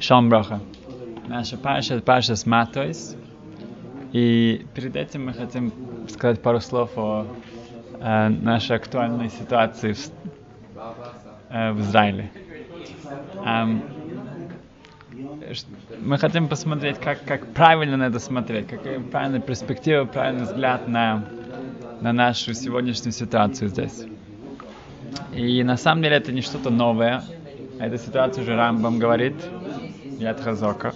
Шалом Броха. Наша Паша это Паша с Матойс. И перед этим мы хотим сказать пару слов о э, нашей актуальной ситуации в, э, в Израиле. Эм, мы хотим посмотреть, как, как правильно на это смотреть, какая правильная перспектива, правильный взгляд на, на нашу сегодняшнюю ситуацию здесь. И на самом деле это не что-то новое. Эта ситуация уже Рамбам говорит, Яд Хазока.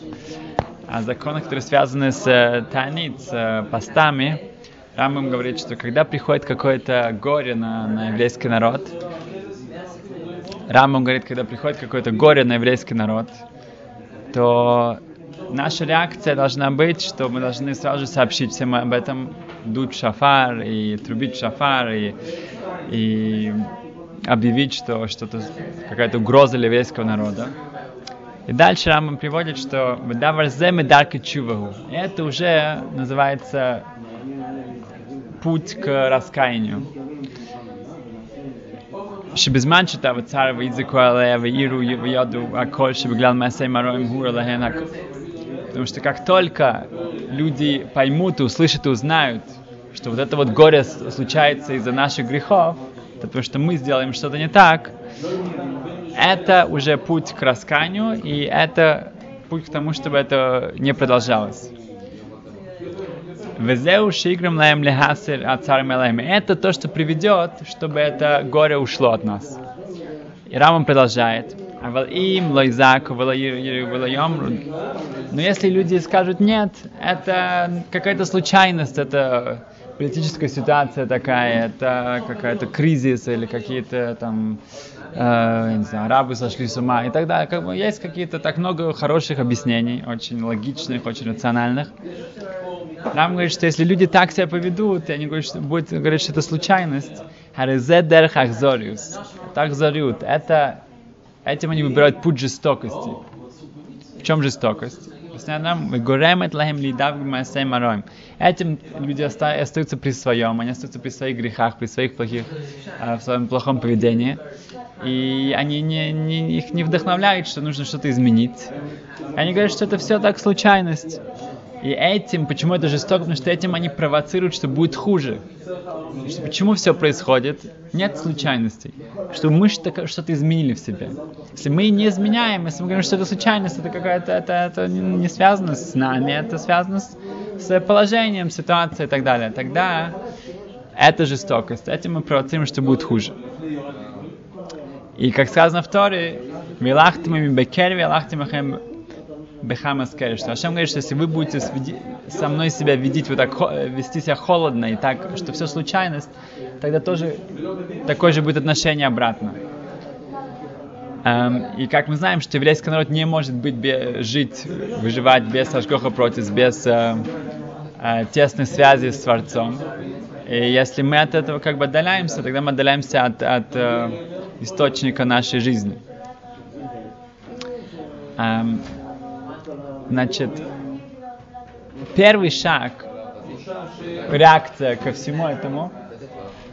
А законы, которые связаны с э, тайнит, с э, постами, Рамбам говорит, что когда приходит какое-то горе на, на еврейский народ, Рамбам говорит, когда приходит какое-то горе на еврейский народ, то наша реакция должна быть, что мы должны сразу же сообщить всем об этом, дуть шафар и трубить шафар и, и объявить, что что-то какая-то угроза для еврейского народа. И дальше Рамбам приводит, что «Даварземе дарки чуваху». Это уже называется путь к раскаянию. שבזמן שאתה בצער ויזיקו עליה ויראו ויודו הכל שבגלל מעשי מרואים הוא להן הכל. Потому что как только люди поймут и услышат и узнают, что вот это вот горе случается из-за наших грехов, потому что мы сделаем что-то не так, это уже путь к расканию, и это путь к тому, чтобы это не продолжалось. Это то, что приведет, чтобы это горе ушло от нас. И Рамам продолжает. Но если люди скажут нет, это какая-то случайность, это политическая ситуация такая, это какая-то кризис или какие-то там, э, не знаю, арабы сошли с ума и так далее. Как бы есть какие-то так много хороших объяснений, очень логичных, очень рациональных. Нам говорит, что если люди так себя поведут, и они говорят, что, будут говорить, что это случайность, харизедер хахзориус, это, этим они выбирают путь жестокости. В чем жестокость? Этим люди остаются при своем, они остаются при своих грехах, при своих плохих, э, в своем плохом поведении. И они не, не, их не вдохновляют, что нужно что-то изменить. Они говорят, что это все так случайность. И этим, почему это жестоко, потому что этим они провоцируют, что будет хуже. Что, почему все происходит? Нет случайностей. Что мы что-то, изменили в себе. Если мы не изменяем, если мы говорим, что это случайность, это какая-то, это, это не связано с нами, это связано с, с положением, ситуацией и так далее. Тогда это жестокость. Этим мы провоцируем, что будет хуже. И как сказано в Торе, «Вилахтимами бекерви, алахтимахем Бехамаскер, что Ашем говорит, что если вы будете со мной себя видеть вот так, вести себя холодно и так, что все случайность, тогда тоже такое же будет отношение обратно. Um, и как мы знаем, что еврейский народ не может быть, бе, жить, выживать без Ашгоха против, без uh, uh, тесной связи с Творцом. И если мы от этого как бы отдаляемся, тогда мы отдаляемся от, от uh, источника нашей жизни. Um, Значит, первый шаг, реакция ко всему этому,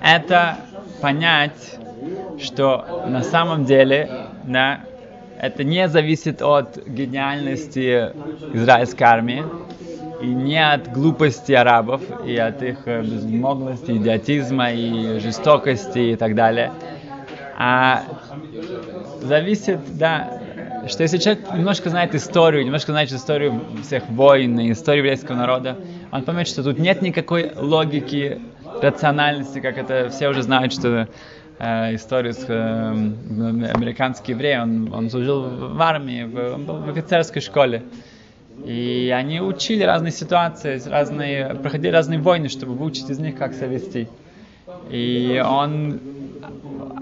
это понять, что на самом деле да, это не зависит от гениальности израильской армии, и не от глупости арабов, и от их э, безмоглости, идиотизма, и жестокости и так далее, а зависит, да, что если человек немножко знает историю, немножко знает историю всех войн и историю еврейского народа, он поймет, что тут нет никакой логики, рациональности, как это все уже знают, что э, историю с э, американский еврей, он, он служил в армии, в, в офицерской школе. И они учили разные ситуации, разные, проходили разные войны, чтобы выучить из них, как себя вести. И он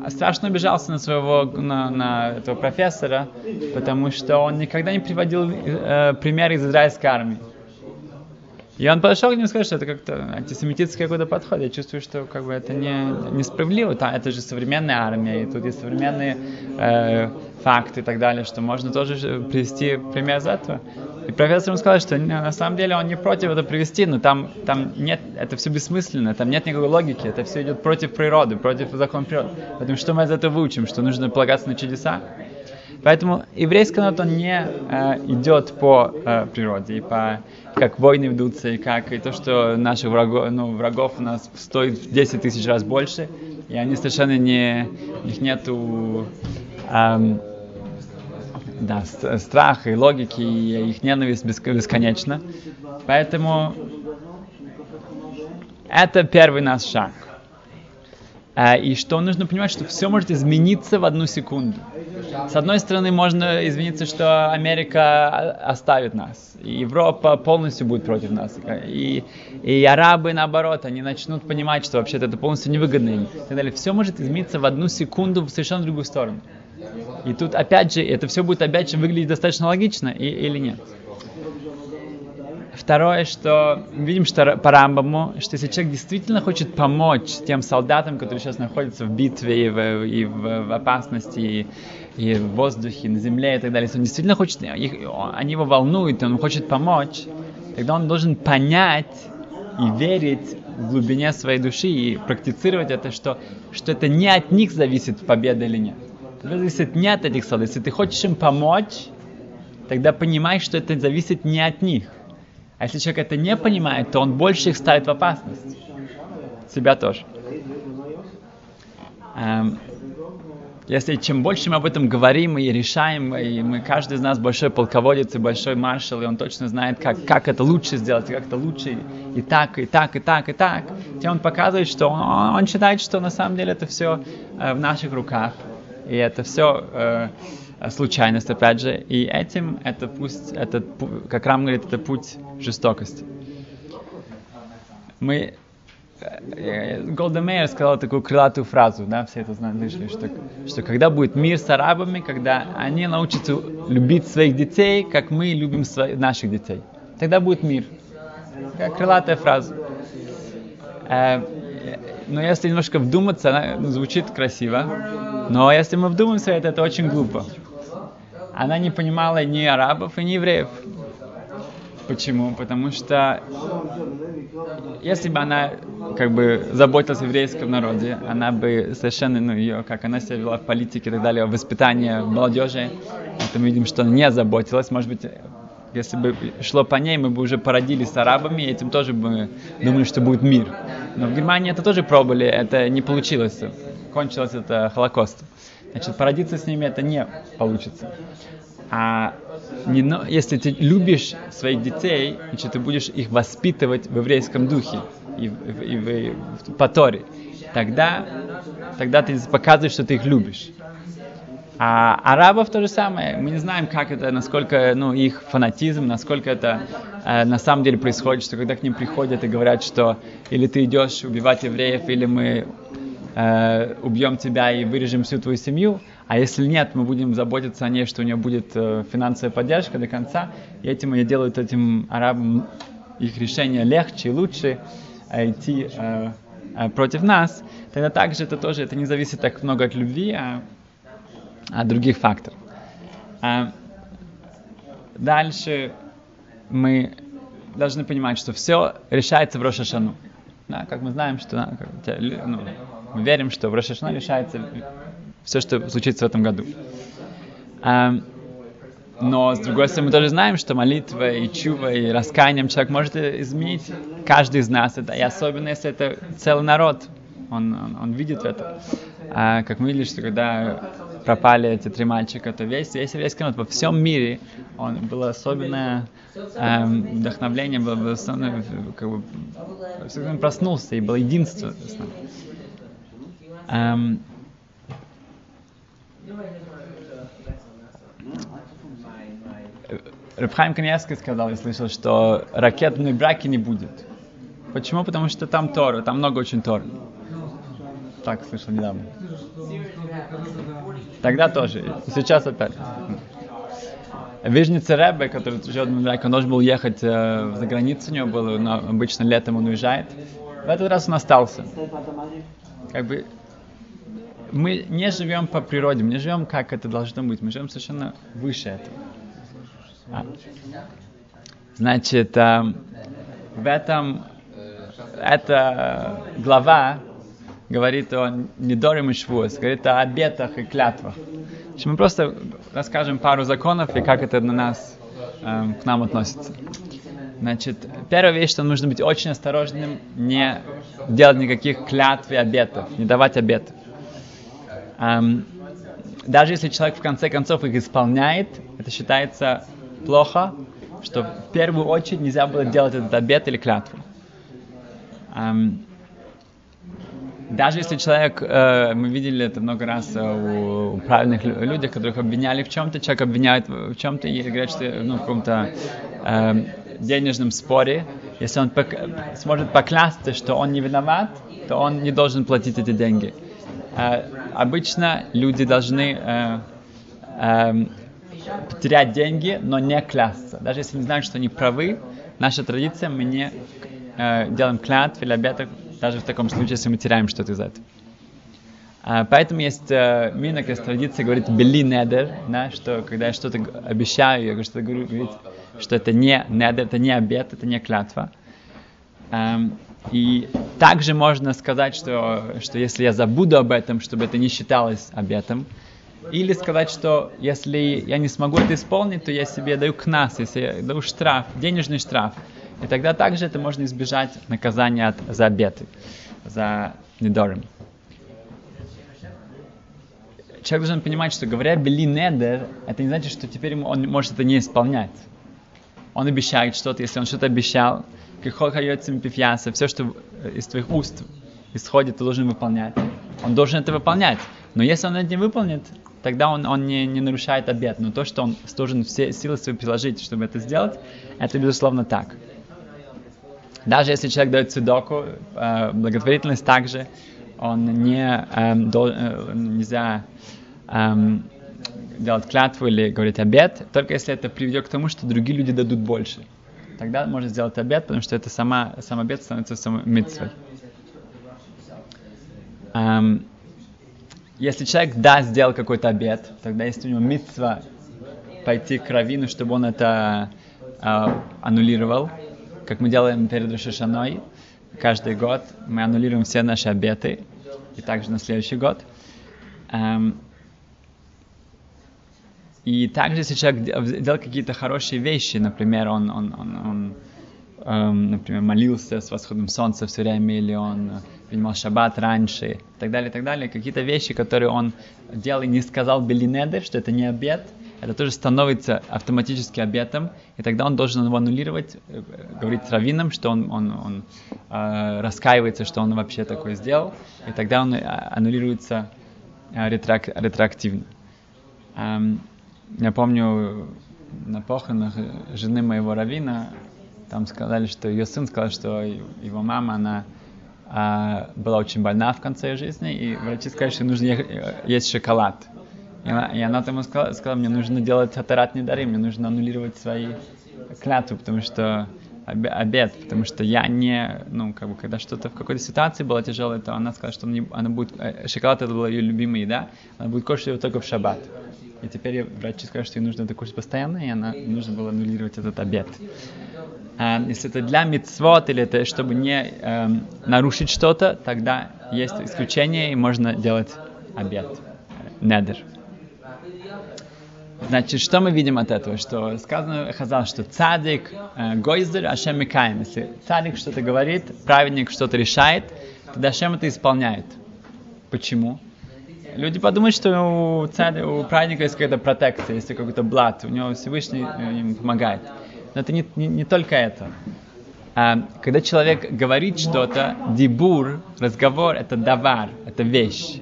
страшно обижался на своего, на, на этого профессора, потому что он никогда не приводил э, пример из израильской армии. И он подошел к нему и сказал, что это как-то антисемитический какой-то подход. Я чувствую, что как бы это не, несправедливо. Там, это же современная армия, и тут есть современные э, факты и так далее, что можно тоже привести пример из этого. И профессор ему сказал, что на самом деле он не против это привести, но там, там нет, это все бессмысленно, там нет никакой логики, это все идет против природы, против закона природы. Поэтому что мы из этого выучим? Что нужно полагаться на чудеса? Поэтому еврейский народ, он не э, идет по э, природе, и по, как войны ведутся, и как и то, что наших врагов, ну, врагов у нас стоит в 10 тысяч раз больше, и они совершенно не, у них нету эм, да, страха и логики, и их ненависть бесконечна. Поэтому это первый наш шаг. А, и что нужно понимать, что все может измениться в одну секунду. С одной стороны, можно извиниться, что Америка оставит нас, и Европа полностью будет против нас, и, и арабы, наоборот, они начнут понимать, что вообще-то это полностью невыгодно им, и так далее. Все может измениться в одну секунду в совершенно другую сторону. И тут, опять же, это все будет, опять же, выглядеть достаточно логично, и, или нет. Второе, что видим, что по Рамбаму, что если человек действительно хочет помочь тем солдатам, которые сейчас находятся в битве и в, и в, в опасности, и, и в воздухе, на земле и так далее, если он действительно хочет, их, они его волнуют, и он хочет помочь, тогда он должен понять и верить в глубине своей души и практицировать это, что, что это не от них зависит, победа или нет. Зависит не от этих солдат. Если ты хочешь им помочь, тогда понимай, что это зависит не от них. А если человек это не понимает, то он больше их ставит в опасность. Себя тоже. Эм, если чем больше мы об этом говорим и решаем, и мы, каждый из нас большой полководец и большой маршал, и он точно знает, как, как это лучше сделать, как это лучше и так, и так, и так, и так, тем он показывает, что он, он считает, что на самом деле это все э, в наших руках, и это все э, Э, случайность, опять же, и этим это пусть, это, как Рам говорит, это путь жестокости. Мы э, Голда Мейер сказала такую крылатую фразу, да, все это слышали, что, что когда будет мир с арабами, когда они научатся любить своих детей, как мы любим своих, наших детей, тогда будет мир. Такая крылатая фраза. Э, но если немножко вдуматься, она звучит красиво, но если мы вдумаемся, это, это очень глупо она не понимала ни арабов ни евреев. Почему? Потому что если бы она как бы заботилась о еврейском народе, она бы совершенно, ну, ее, как она себя вела в политике и так далее, воспитание молодежи, это мы видим, что она не заботилась. Может быть, если бы шло по ней, мы бы уже породились с арабами, и этим тоже бы думали, что будет мир. Но в Германии это тоже пробовали, это не получилось. Кончилось это Холокостом. Значит, породиться с ними это не получится. А не, но, если ты любишь своих детей, значит, ты будешь их воспитывать в еврейском духе и, в, и, и в, по. Тогда, тогда ты показываешь, что ты их любишь. А арабов то же самое. Мы не знаем, как это, насколько ну, их фанатизм, насколько это э, на самом деле происходит, что когда к ним приходят и говорят, что или ты идешь убивать евреев, или мы э, убьем тебя и вырежем всю твою семью, а если нет, мы будем заботиться о ней, что у нее будет э, финансовая поддержка до конца, и этим они делают этим арабам их решение легче и лучше э, идти э, э, против нас, тогда также это тоже это не зависит так много от любви, а от других факторов. Дальше мы должны понимать, что все решается в Рошашану. Да, как мы знаем, что ну, мы верим, что в Рошашана решается все, что случится в этом году. А, но, с другой стороны, мы тоже знаем, что молитва и чува, и раскаянием человек может изменить каждый из нас. Это, и особенно, если это целый народ. Он, он, он видит это. А, как мы видели, что когда пропали эти три мальчика, то весь, весь еврейский народ во всем мире, он было особенное эм, вдохновление, было, было основное, как бы, проснулся, и было единство. Эм, Рабхайм Каневский сказал, я слышал, что ракетной браки не будет. Почему? Потому что там Тора, там много очень Тор. Так слышал недавно. Тогда тоже. Сейчас опять. Вижница Ребе, который живет в браке, он должен был ехать э, за границу, у него было, но обычно летом он уезжает. В этот раз он остался. Как бы мы не живем по природе, мы не живем, как это должно быть, мы живем совершенно выше этого. А. Значит, э, в этом эта глава говорит о недорим и швуз, говорит о обетах и клятвах. Мы просто расскажем пару законов и как это на нас, э, к нам относится. Значит, первая вещь, что нужно быть очень осторожным, не делать никаких клятв и обетов, не давать обетов. Эм, даже если человек в конце концов их исполняет, это считается плохо, что в первую очередь нельзя было делать этот обет или клятву. Эм, даже если человек, э, мы видели это много раз э, у, правильных людей, которых обвиняли в чем-то, человек обвиняет в чем-то и говорит, что ну, в каком-то э, денежном споре, если он пок- сможет поклясться, что он не виноват, то он не должен платить эти деньги. Э, обычно люди должны э, э, потерять деньги, но не клясться. Даже если не знают, что они правы, наша традиция, мы не э, делаем клятв или обетов, даже в таком случае, если мы теряем что-то из этого. А, поэтому есть э, минок, есть традиция говорит бели недер, да, что когда я что-то обещаю, я что-то говорю, говорить, что это не недер, это не обет, это не клятва. Эм, и также можно сказать, что, что если я забуду об этом, чтобы это не считалось обетом, или сказать, что если я не смогу это исполнить, то я себе даю кнас, если я даю штраф, денежный штраф. И тогда также это можно избежать наказания от, за обеты, за недорим. Человек должен понимать, что говоря бели недер, это не значит, что теперь он может это не исполнять. Он обещает что-то, если он что-то обещал, все, что из твоих уст исходит, ты должен выполнять. Он должен это выполнять. Но если он это не выполнит, тогда он, он не, не нарушает обет. Но то, что он должен все силы свои приложить, чтобы это сделать, это безусловно так. Даже если человек дает цидоку, э, благотворительность также, он не, э, до, э, нельзя э, делать клятву или говорить обед, только если это приведет к тому, что другие люди дадут больше. Тогда можно сделать обед, потому что это сама, сам обед становится самой митцвой. Эм, если человек да сделал какой-то обед, тогда есть у него митцва пойти к равину, чтобы он это э, аннулировал, как мы делаем перед Рошашаной. Каждый год мы аннулируем все наши обеты, и также на следующий год. Эм, и также, если человек делал какие-то хорошие вещи, например, он, он, он, он эм, например, молился с восходом солнца все время, или он принимал шаббат раньше, и так далее, и так далее, какие-то вещи, которые он делал и не сказал Белинедер, что это не обед, это тоже становится автоматически обетом, и тогда он должен его аннулировать, э, говорить раввинам, что он, он, он э, раскаивается, что он вообще такое сделал, и тогда он э, аннулируется э, ретрак, ретроактивно. Эм, я помню на похоронах жены моего равина, там сказали, что ее сын сказал, что его мама, она а, была очень больна в конце жизни, и врачи сказали, что нужно э, есть шоколад. И она, и она тому сказала, сказала, мне нужно делать атарат не дары, мне нужно аннулировать свои клятвы, потому что обед, потому что я не, ну, как бы, когда что-то в какой-то ситуации было тяжелое, то она сказала, что мне, она будет, э, шоколад это была ее любимая еда, она будет кушать его только в шаббат. И теперь врачи скажут, что ей нужно это кушать постоянно, и она нужно было аннулировать этот обед. А, если это для мицвод или это чтобы не эм, нарушить что-то, тогда есть исключение и можно делать обед, недер. Значит, что мы видим от этого? Что сказано Хазал, что цадик, э, гойзер, Ашем Микаем. Если цадик что-то говорит, праведник что-то решает, тогда Ашем это исполняет. Почему? Люди подумают, что у, царя, у праведника есть какая-то протекция, есть какой-то блат, у него Всевышний э, им помогает. Но это не, не, не только это. А, когда человек говорит что-то, дибур, разговор, это давар, это вещь.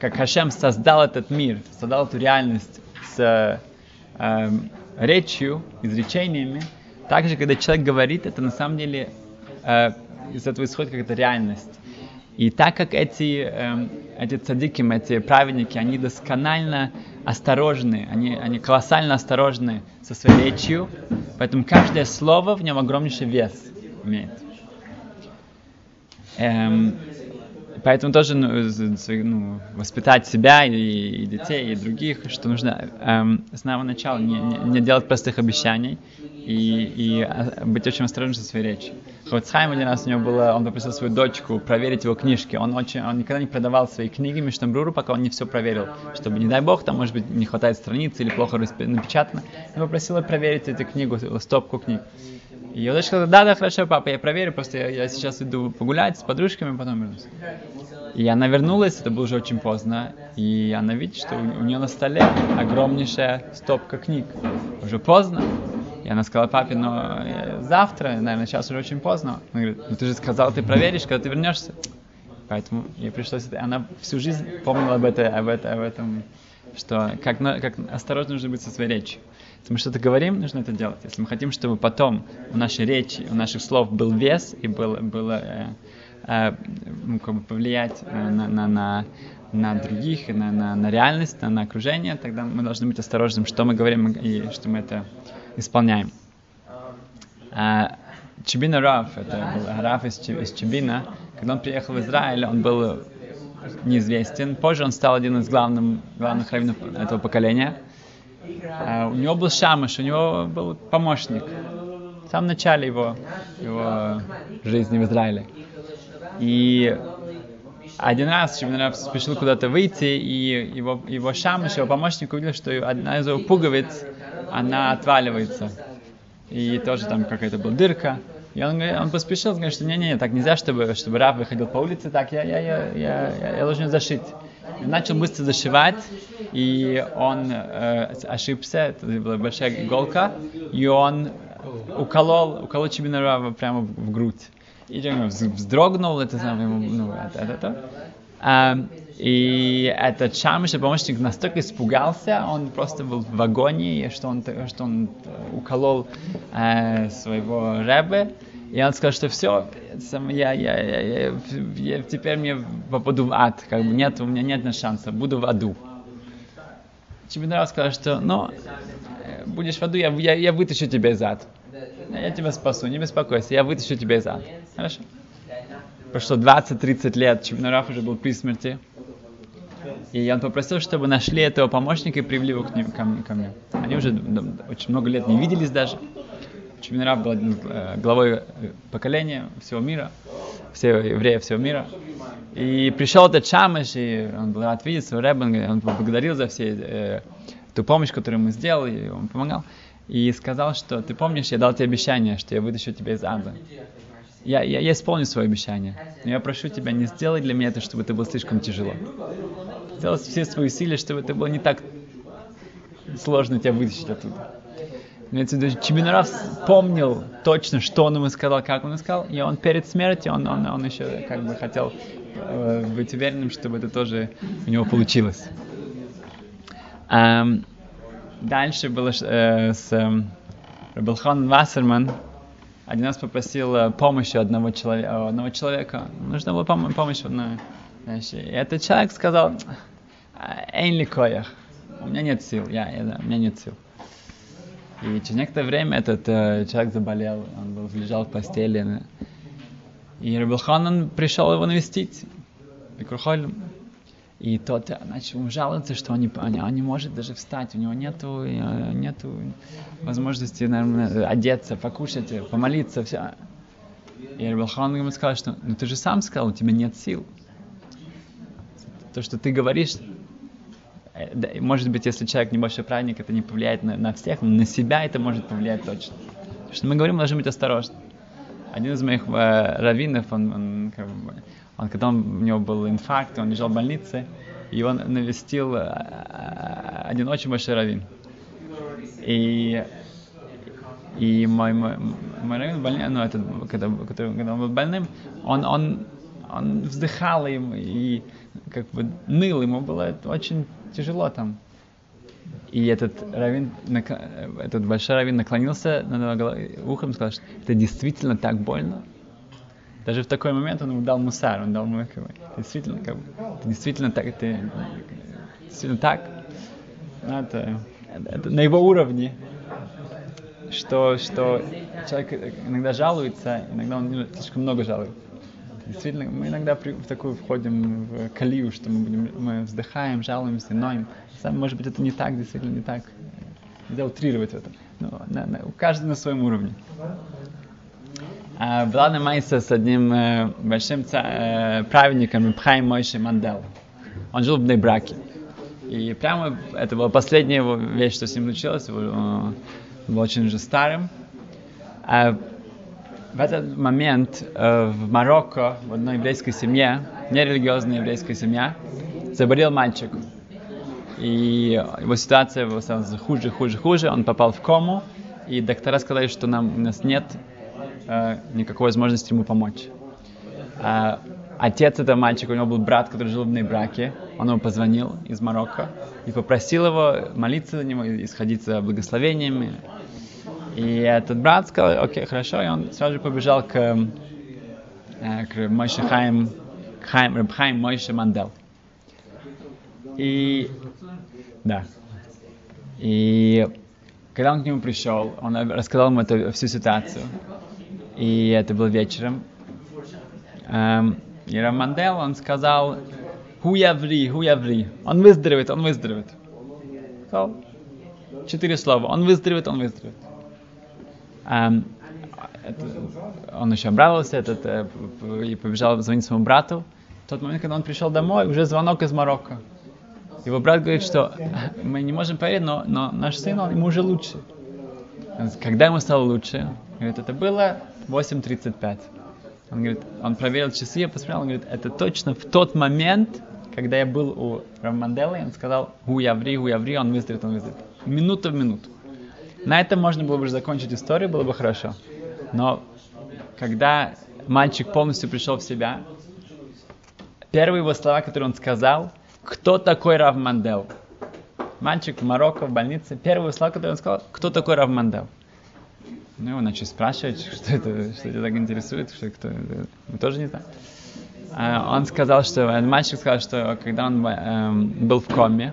Как Хашем создал этот мир, создал эту реальность с э, речью, изречениями, также, когда человек говорит, это на самом деле э, из этого исходит какая-то реальность. И так как эти, э, эти цадики, эти праведники, они досконально осторожны, они, они колоссально осторожны со своей речью, поэтому каждое слово в нем огромнейший вес имеет. Эм, поэтому тоже ну, ну, воспитать себя и, и детей, и других, что нужно эм, с самого начала не, не, не делать простых обещаний и, и а, быть очень осторожным со своей речью. Хоцхайм один раз у него было, он попросил свою дочку проверить его книжки. Он очень, он никогда не продавал свои книги Миштамбруру, пока он не все проверил. Чтобы, не дай бог, там, может быть, не хватает страниц или плохо напечатано. Он попросил проверить эту книгу, стопку книг. И дочка сказала, да, да, хорошо, папа, я проверю, просто я, я сейчас иду погулять с подружками, потом вернусь. И она вернулась, это было уже очень поздно, и она видит, что у, у нее на столе огромнейшая стопка книг. Уже поздно. И она сказала папе, но э, завтра, наверное, сейчас уже очень поздно. Он говорит, ну ты же сказал, ты проверишь, когда ты вернешься. Поэтому ей пришлось... Она всю жизнь помнила об, этой, об, этом, об этом, что как, как осторожно нужно быть со своей речью. Если мы что-то говорим, нужно это делать. Если мы хотим, чтобы потом у нашей речи, у наших слов был вес и было, было э, э, ну, как бы повлиять э, на, на, на, на других, на, на, на реальность, на, на окружение, тогда мы должны быть осторожным, что мы говорим и что мы это исполняем. А, Чебина Раф, это был Раф из, из Чебина, когда он приехал в Израиль, он был неизвестен. Позже он стал один из главных, главных раввинов этого поколения. А, у него был шамыш, у него был помощник. В самом начале его, его жизни в Израиле. И один раз Шимон спешил куда-то выйти, и его, его шамыш, его помощник увидел, что одна из его пуговиц она отваливается. И тоже там какая-то была дырка. И он, он поспешил, говорит, что не-не, так нельзя, чтобы, чтобы раб выходил по улице, так я, я, я, я, я, я должен зашить. Начал быстро зашивать, и он э, ошибся, это была большая иголка, и он уколол, уколол Чибина Рава прямо в, в грудь. И вздрогнул, это самое, ну, это, это, это. А, и этот Шамыш, помощник, настолько испугался, он просто был в агонии, что он, что он уколол э, своего Рэбе, и он сказал, что все, я, я, я, я, я, теперь мне попаду в ад, как бы нет, у меня нет шанса, буду в аду. Чебинаров сказал, что, ну, будешь в аду, я, я, я вытащу тебя из ада. Я тебя спасу, не беспокойся, я вытащу тебя из ада. Хорошо? Прошло 20-30 лет, Чебинаров уже был при смерти. И он попросил, чтобы нашли этого помощника и привели его к ним, ко, ко мне. Они уже очень много лет не виделись даже. Чеминараб был э, главой э, поколения всего мира, всего евреев всего мира. И пришел этот Шамыш, и он был рад видеть своего Рэба, он поблагодарил за все э, ту помощь, которую мы сделали, и он помогал. И сказал, что ты помнишь, я дал тебе обещание, что я вытащу тебя из ада. Я, я, я исполню свое обещание. Но я прошу тебя, не сделай для меня это, чтобы это было слишком тяжело сделать все свои усилия, чтобы это было не так сложно тебя вытащить оттуда. Имеется в виду, помнил точно, что он ему сказал, как он ему сказал, и он перед смертью, он, он, он еще как бы хотел э, быть уверенным, чтобы это тоже у него получилось. Эм, дальше было э, с э, Рабелхан Вассерман, один раз попросил э, помощи одного, человека, одного человека. Нужна была пом- помощь одной. Значит, и этот человек сказал, Эйнли коях. У меня нет сил, я, я, у меня нет сил. И через некоторое время этот э, человек заболел, он был, лежал в постели. И Рабилханан пришел его навестить. И тот начал жаловаться, что он не, он не может даже встать, у него нету, э, нету возможности, наверное, одеться, покушать, помолиться, все. И Рабилхан ему сказал, что ну ты же сам сказал, у тебя нет сил. То, что ты говоришь, может быть, если человек небольшой праведник, это не повлияет на, на всех, но на себя это может повлиять точно. Что мы говорим, должны быть осторожны. Один из моих э, раввинов, он, он, как бы, он, когда он, у него был инфаркт, он лежал в больнице, и он навестил э, один очень большой раввин. И, и мой, мой, мой раввин, больный, ну, этот, когда, который, когда он был больным, он, он, он вздыхал им и как бы ныл, ему было очень тяжело там. И этот раввин, этот большой раввин наклонился над ухом и сказал, что это действительно так больно. Даже в такой момент он ему дал мусар, он дал ему как бы, действительно, как бы, это действительно так, это действительно так. Ну, это, это на его уровне, что, что человек иногда жалуется, иногда он слишком много жалуется. Действительно, мы иногда при, в такую входим в калию, что мы, будем, мы вздыхаем, жалуемся, ноем. Сами, может быть, это не так, действительно не так. Нельзя утрировать это. Но на, на, у каждого на своем уровне. А, была на Майса с одним э, большим ца- э, праведником Пхай Мойши Мандел. Он жил в Нейбраке. И прямо это была последняя его вещь, что с ним случилось. Э, был очень уже старым. А в этот момент э, в Марокко, в одной еврейской семье, нерелигиозная еврейская семья, заболел мальчик. И его ситуация становилась хуже, хуже, хуже. Он попал в кому. И доктора сказали, что нам, у нас нет э, никакой возможности ему помочь. А, отец этого мальчика, у него был брат, который жил в Нейбраке. Он ему позвонил из Марокко и попросил его молиться за него и сходить за благословениями. И этот брат сказал, окей, хорошо, и он сразу же побежал к, э, к Мойше Хаим, к Хаим, Рабхаим Мойше Мандел. И, да, и когда он к нему пришел, он рассказал ему эту всю ситуацию. И это было вечером. Эм, и Рамандел, он сказал, хуяври, хуяври. Он выздоровеет, он выздоровеет. Сказал четыре слова. Он выздоровеет, он выздоровеет. Он еще обрадовался этот, э, и побежал звонить своему брату. В тот момент, когда он пришел домой, уже звонок из Марокко. Его брат говорит, что мы не можем поверить, но, но наш сын, он, ему уже лучше. Когда ему стало лучше? Говорит, это было 8.35. Он говорит, он проверил часы, я посмотрел, он говорит, это точно в тот момент, когда я был у Рамандела, он сказал, гу яври, гу яври, он выздоровеет, он выздоровеет. Минута в минуту. На этом можно было бы закончить историю, было бы хорошо. Но когда мальчик полностью пришел в себя, первые его слова, которые он сказал, кто такой Рав Мандел? Мальчик в Марокко, в больнице, первые слова, которые он сказал, кто такой Рав Мандел? Ну, его начали спрашивать, что это, что тебя так интересует, что кто, мы тоже не знаем. А он сказал, что, мальчик сказал, что когда он эм, был в коме,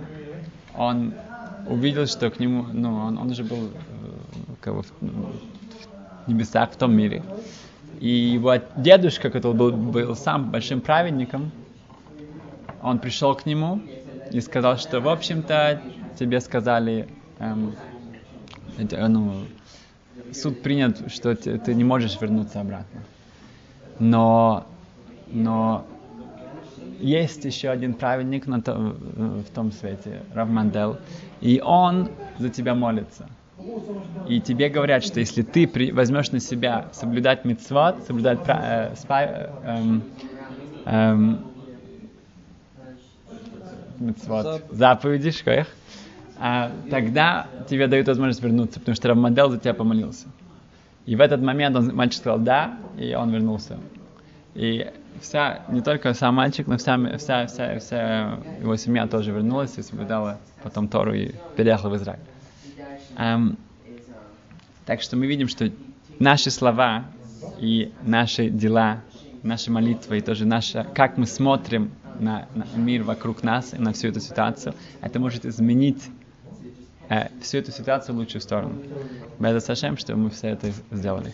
он увидел, что к нему, ну, он, он уже был как бы, в, в небесах, в том мире. И его дедушка, который был, был сам большим праведником, он пришел к нему и сказал, что, в общем-то, тебе сказали, эм, ну, суд принят, что ты, ты не можешь вернуться обратно. Но, но есть еще один праведник на то, в том свете, Равмандел, и он за тебя молится. И тебе говорят, что если ты при, возьмешь на себя соблюдать мицвод, соблюдать э, спа, э, эм, эм, мицвод, заповеди, шкоях, а, тогда тебе дают возможность вернуться, потому что Рамадел за тебя помолился. И в этот момент он, мальчик сказал «да», и он вернулся. И вся, не только сам мальчик, но вся, вся, вся, вся его семья тоже вернулась и соблюдала потом Тору и переехала в Израиль. Um, так что мы видим, что наши слова и наши дела, наши молитвы и тоже наша, как мы смотрим на, на мир вокруг нас и на всю эту ситуацию, это может изменить э, всю эту ситуацию в лучшую сторону. Без что мы все это сделали.